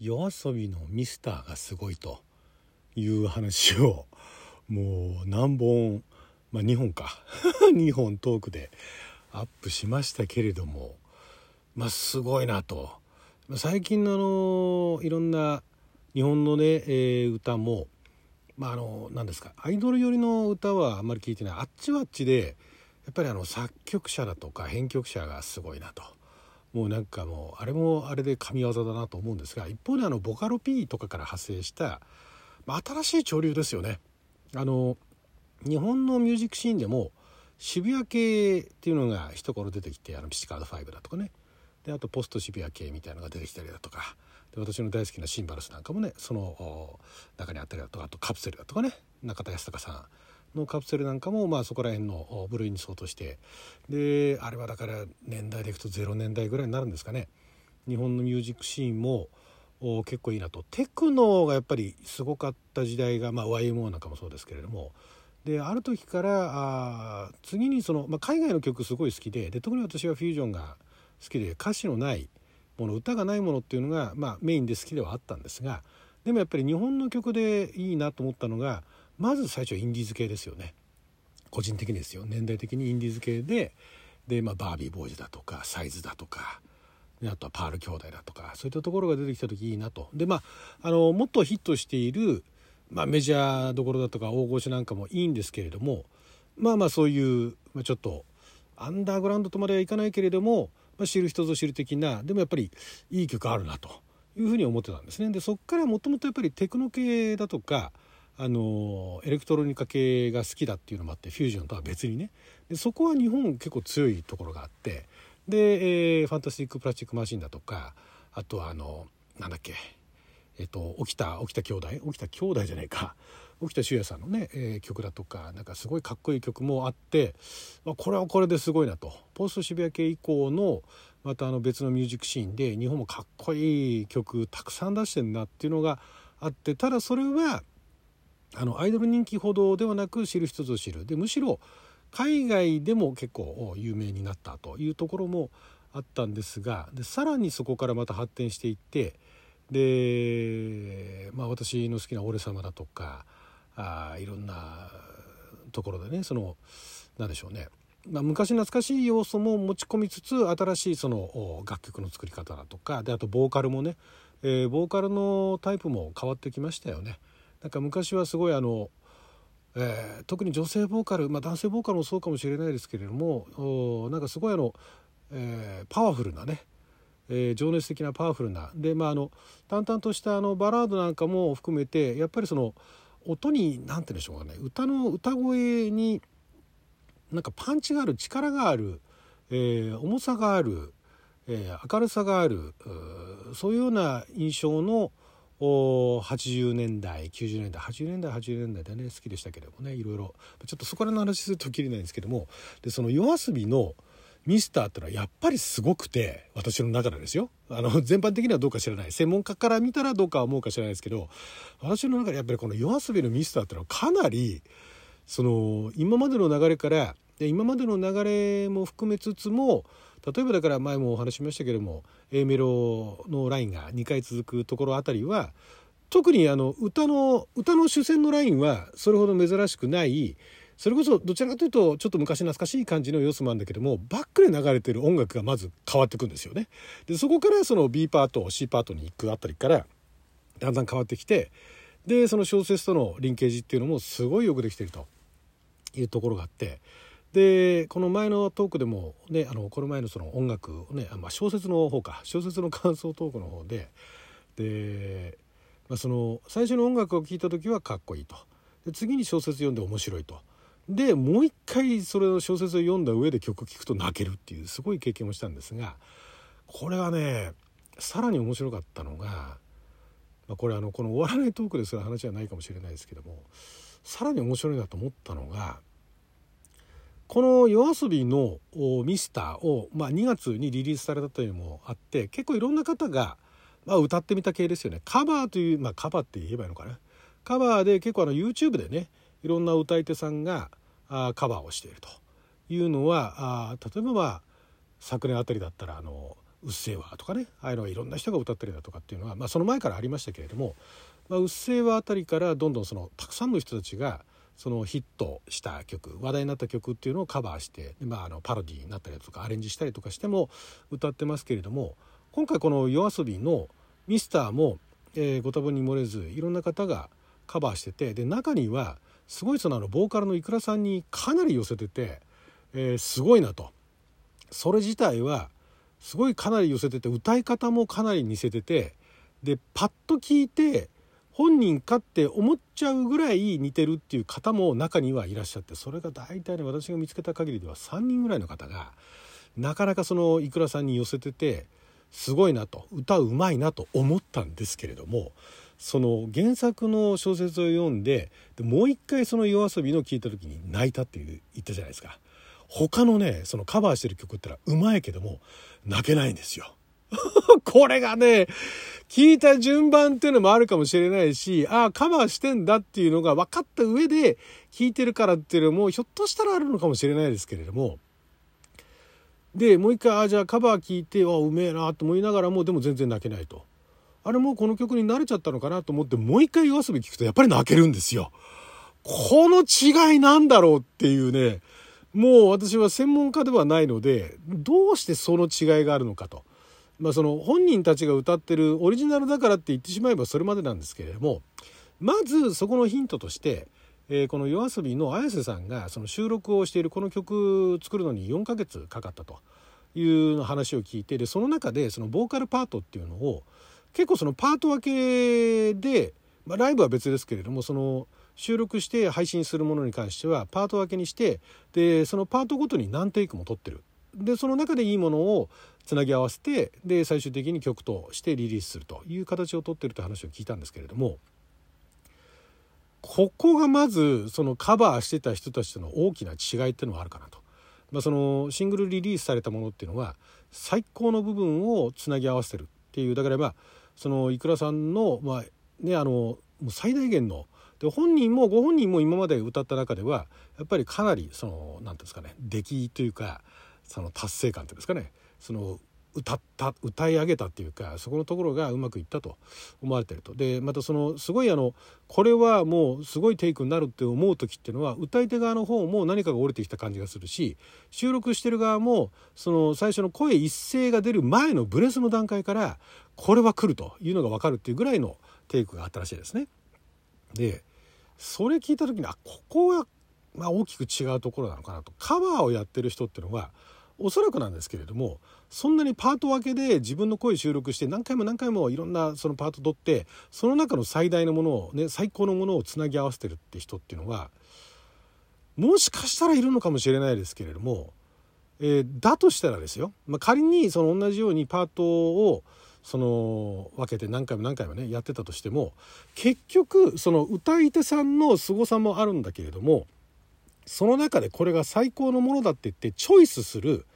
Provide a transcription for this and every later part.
夜遊びのミスターがすごいという話をもう何本まあ2本か。2本トークでアップしましたけれどもまあすごいなと。最近のあのいろんな日本のね、えー、歌もまああの何ですかアイドル寄りの歌はあんまり聞いてない。あっちはあっちでやっぱりあの作曲者だとか編曲者がすごいなと。もうなんかもうあれもあれで神業だなと思うんですが一方であのボカロ P とかから派生した、まあ、新しい潮流ですよね。あの日本のミュージックシーンでも渋谷系っていうのが一頃出てきてあのピチカード5だとかね。であとポスト渋谷系みたいなのが出てきたりだとか。で私の大好きなシンバルスなんかもねその中にあったりだとかあとカプセルだとかね。中田康隆さん。のカプセルなんかもまあそこら辺の部類に相当して。であれはだから年代でいくと0年代ぐらいになるんですかね。日本のミュージックシーンも結構いいなと。テクノがやっぱりすごかった時代が、まあ、YMO なんかもそうですけれども。である時からあ次にその、まあ、海外の曲すごい好きでで特に私はフュージョンが好きで歌詞のないもの歌がないものっていうのが、まあ、メインで好きではあったんですがでもやっぱり日本の曲でいいなと思ったのがまず最初インディーズ系ですよね。個人的にですよ。年代的にインディーズ系でで、まあ、バービーボーイズだとかサイズだとかあとはパール兄弟だとかそういったところが出てきた時いいなと。でまああのもっとヒットしている、まあ、メジャーどころだとか大御所なんかもいいんですけれどもまあまあそういう、まあ、ちょっとアンダーグラウンドとまではいかないけれども、まあ、知る人ぞ知る的なでもやっぱりいい曲あるなというふうに思ってたんですね。でそっからもともとやっぱりテクノ系だとかあのエレクトロニカ系が好きだっていうのもあってフュージョンとは別にね。でそこは日本結構強いところがあってで、えー、ファンタスティック・プラスチック・マシンだとかあとはあのなんだっけえっ、と沖田沖田兄弟？沖田兄弟じゃないか。沖田修也さんのね、えー、曲だとかなんかすごいかっこいい曲もあって、まあ、これはこれですごいなと。ポスト渋谷系以降のまたあの別のミュージックシーンで日本もかっこいい曲たくさん出してんなっていうのがあってただそれはあのアイドル人気ほどではなく知る人ぞ知るでむしろ海外でも結構有名になったというところもあったんですがでさらにそこからまた発展していってで、まあ、私の好きな「俺様だとかあいろんなところでねその何でしょうね、まあ、昔懐かしい要素も持ち込みつつ新しいその楽曲の作り方だとかであとボーカルもね、えー、ボーカルのタイプも変わってきましたよね。なんか昔はすごいあのえー、特に女性ボーカル、まあ、男性ボーカルもそうかもしれないですけれどもおなんかすごいあの、えー、パワフルなね、えー、情熱的なパワフルな。でまああの淡々としたあのバラードなんかも含めてやっぱりその音に何て言うんでしょうかね歌の歌声になんかパンチがある力がある、えー、重さがある、えー、明るさがあるそういうような印象の80年代90年代80年代80年代でね。好きでしたけどもね。いろいろ。ちょっとそこらの話するときりないんですけども。でその yoasobi のミスターってのはやっぱりすごくて私の中でですよ。あの 全般的にはどうか知らない。専門家から見たらどうか思うか知らないですけど私の中でやっぱりこの yoasobi のミスターってのはかなりその今までの流れからで今までの流れも含めつつも例えばだから前もお話しましたけども A メロのラインが2回続くところあたりは特にあの歌の歌の主戦のラインはそれほど珍しくないそれこそどちらかというとちょっと昔懐かしい感じの様子もあるんだけどもバックで流れてる音楽がまず変わってくんですよね。でそこからその B パート C パートに行くあたりからだんだん変わってきてでその小説とのリンケージっていうのもすごいよくできてるというところがあってでこの前のトークでもねあのこの前のその音楽をね、まあ、小説の方か。小説の感想トークの方でで、まあ、その最初の音楽を聴いた時はかっこいいと。で次に小説読んで面白いと。でもう一回それを小説を読んだ上で曲聴くと泣けるっていうすごい経験をしたんですがこれはねさらに面白かったのが、まあ、これあのこの終わらないトークですら話はないかもしれないですけどもさらに面白いなと思ったのがこの yoasobi の「ミスターを」まあ、2月にリリースされたというのもあって結構いろんな方が、まあ、歌ってみた系ですよね。カバーという、まあ、カバーって言えばいいのかな。カバーで結構あの YouTube でねいろんな歌い手さんがあカバーをしているというのはあ例えばまあ昨年あたりだったらあの「うっせぇわ」とかねああいうのはいろんな人が歌ったりだとかっていうのは、まあ、その前からありましたけれども「まあ、うっせぇわ」あたりからどんどんそのたくさんの人たちがそのヒットした曲話題になった曲っていうのをカバーしてまあ、あのパロディーになったりとかアレンジしたりとかしても歌ってますけれども今回この yoasobi の「ミスターも、えー、ご多分に漏れずいろんな方がカバーしててで中にはすごいそのあのボーカルのいくらさんにかなり寄せてて、えー、すごいなと。それ自体はすごいかなり寄せてて歌い方もかなり似せててでパッと聞いて本人かって思っちゃうぐらい似てるっていう方も中にはいらっしゃってそれが大体ね私が見つけた限りでは3人ぐらいの方がなかなかそのいくらさんに寄せててすごいなと歌うまいなと思ったんですけれどもその原作の小説を読んででもう一回その yoasobi の聞いた時に泣いたっていう言ったじゃないですか。他のねそのカバーしてる曲ってのはうまいけども泣けないんですよ。これがね聞いた順番っていうのもあるかもしれないし、ああ、カバーしてんだっていうのが分かった上で聞いてるからっていうのもひょっとしたらあるのかもしれないですけれども、で、もう一回、ああ、じゃあカバー聞いて、あうめえなと思いながらも、でも全然泣けないと。あれもうこの曲に慣れちゃったのかなと思って、もう一回 yoasobi 聞くとやっぱり泣けるんですよ。この違いなんだろうっていうね、もう私は専門家ではないので、どうしてその違いがあるのかと。まあ、その本人たちが歌ってるオリジナルだからって言ってしまえばそれまでなんですけれどもまずそこのヒントとして、えー、この yoasobi の綾瀬さんがその収録をしているこの曲作るのに4ヶ月かかったという話を聞いてでその中でそのボーカルパートっていうのを結構そのパート分けで、まあ、ライブは別ですけれどもその収録して配信するものに関してはパート分けにしてでそのパートごとに何テイクも撮ってる。でその中でいいものをつなぎ合わせてで最終的に曲としてリリースするという形をとってるという話を聞いたんですけれどもここがまずそのカバーしてた人たちとの大きな違いっていうのはあるかなと。まあ、そのシングルリリースされたものっていうのは最高の部分をつなぎ合わせてるっていうだからまあそのいくらさんのまあねあの最大限ので本人もご本人も今まで歌った中ではやっぱりかなりその何ていうんですかね出来というかその達成感っていうんですかね。その歌った歌い上げたっていうかそこのところがうまくいったと思われてると。でまたそのすごいあのこれはもうすごいテイクになるって思う時っていうのは歌い手側の方も何かが降りてきた感じがするし収録してる側もその最初の声一声が出る前のブレスの段階からこれは来るというのが分かるっていうぐらいのテイクがあったらしいですね。でそれ聞いた時にあここはまあ大きく違うところなのかなと。カバーをやってる人っていうのはおそらくなんですけれどもそんなにパート分けで自分の声収録して何回も何回もいろんなそのパート取ってその中の最大のものをね最高のものをつなぎ合わせてるって人っていうのはもしかしたらいるのかもしれないですけれども、えー、だとしたらですよ、まあ、仮にその同じようにパートをその分けて何回も何回もねやってたとしても結局その歌い手さんの凄さもあるんだけれどもその中でこれが最高のものだって言ってチョイスする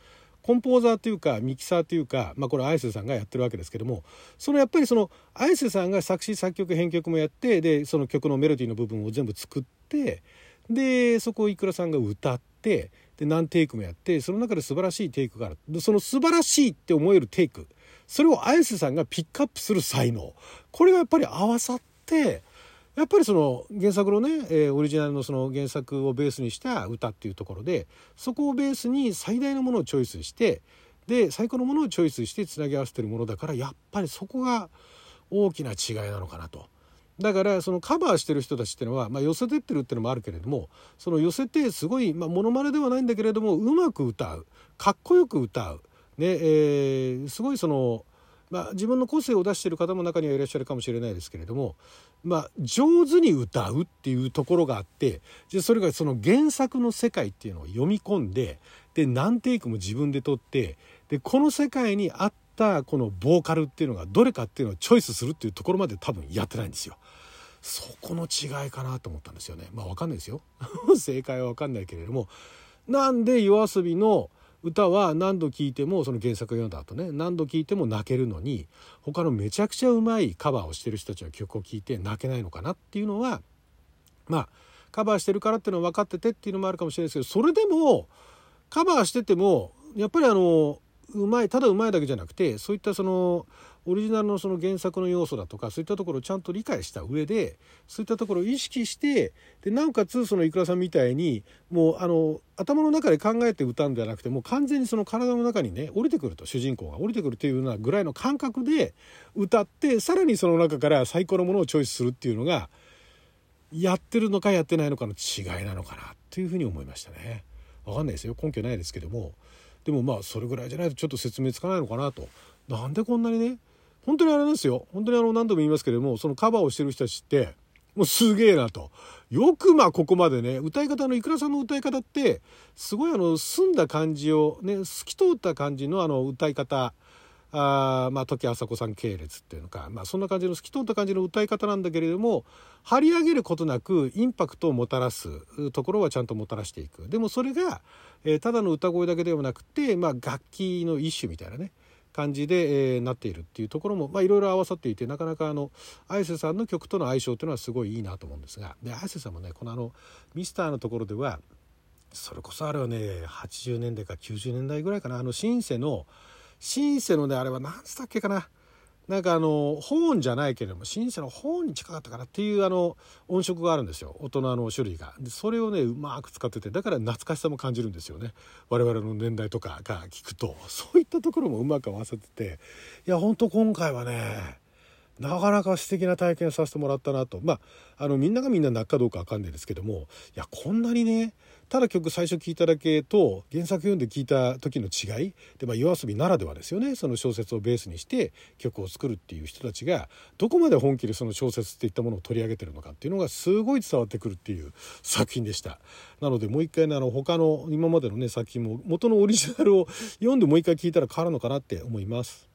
コンポーザーというかミキサーというか、まあ、これ綾瀬さんがやってるわけですけどもそのやっぱりその綾瀬さんが作詞作曲編曲もやってでその曲のメロディーの部分を全部作ってでそこをいくらさんが歌ってで何テイクもやってその中で素晴らしいテイクがある。でその素晴らしいって思えるテイクそれを綾瀬さんがピックアップする才能。これがやっぱり合わさってやっぱりその原作のね、えー、オリジナルのその原作をベースにした歌っていうところでそこをベースに最大のものをチョイスしてで最高のものをチョイスしてつなぎ合わせてるものだからやっぱりそこが大きな違いなのかなと。だからそのカバーしてる人たちっていうのは、まあ、寄せてってるっていうのもあるけれどもその寄せてすごい、まあ、モノマネではないんだけれどもうまく歌うかっこよく歌う、ねえー、すごいそのまあ、自分の個性を出してる方も中にはいらっしゃるかもしれないですけれども、まあ、上手に歌うっていうところがあってじそれがその原作の世界っていうのを読み込んでで何テイクも自分で撮ってでこの世界に合ったこのボーカルっていうのがどれかっていうのをチョイスするっていうところまで多分やってないんですよ。そこの違いかなと思ったんですよね。まあわかんないですよ。正解はわかんないけれども。なんで yoasobi の歌は何度聴いてもその原作読んだ後ね何度聴いても泣けるのに他のめちゃくちゃうまいカバーをしてる人たちの曲を聴いて泣けないのかなっていうのはまあカバーしてるからっていうのは分かっててっていうのもあるかもしれないですけどそれでもカバーしててもやっぱりあのうまいただうまいだけじゃなくてそういったそのオリジナルのその原作の要素だとかそういったところをちゃんと理解した上でそういったところを意識してでなおかつそのいくらさんみたいにもうあの頭の中で考えて歌うんじゃなくてもう完全にその体の中にね降りてくると主人公が降りてくるというようなぐらいの感覚で歌ってさらにその中から最高のものをチョイスするっていうのがやってるのかやってないのかの違いなのかなっていうふうに思いましたね。わかんないですよ根拠ないですけどもでもまあそれぐらいじゃないとちょっと説明つかないのかなと。なんでこんなにね本当にあれですよ本当にあの何度も言いますけれどもそのカバーをしてる人たちってもうすげえなとよくまあここまでね歌い方のいくらさんの歌い方ってすごいあの澄んだ感じをね透き通った感じのあの歌い方あまあ時あさこさん系列っていうのか、まあ、そんな感じの透き通った感じの歌い方なんだけれども張り上げることなくインパクトをもたらすところはちゃんともたらしていく。でもそれが、えー、ただの歌声だけではなくて、まあ、楽器の一種みたいなね感じで、えー、なっているっていうところもいろいろ合わさっていてなかなかあの綾瀬さんの曲との相性っていうのはすごいいいなと思うんですが。で綾瀬さんもねこのあのミスターのところではそれこそあれはね80年代か90年代ぐらいかな。あのシンセのシンセのねあれは何つったっけかな。なんかあのホーンじゃないけれどもシンセのホーンに近かったかなっていうあの音色があるんですよ。音のあの種類が。でそれをねうまく使っててだから懐かしさも感じるんですよね。我々の年代とかが聞くと。そういったところもうまく合わせてて。いやほんと今回はねなかなか素敵な体験させてもらったなと。まああのみんながみんな泣くかどうかわかんないですけども。いやこんなにねただ曲最初聴いただけと原作読んで聴いた時の違い。で、まあ、夜遊びならではですよね。その小説をベースにして曲を作るっていう人たちがどこまで本気でその小説っていったものを取り上げてるのかっていうのがすごい伝わってくるっていう 作品でした。なのでもう一回ねあの他の今までのね作品も元のオリジナルを読んでもう一回聴いたら変わるのかなって思います。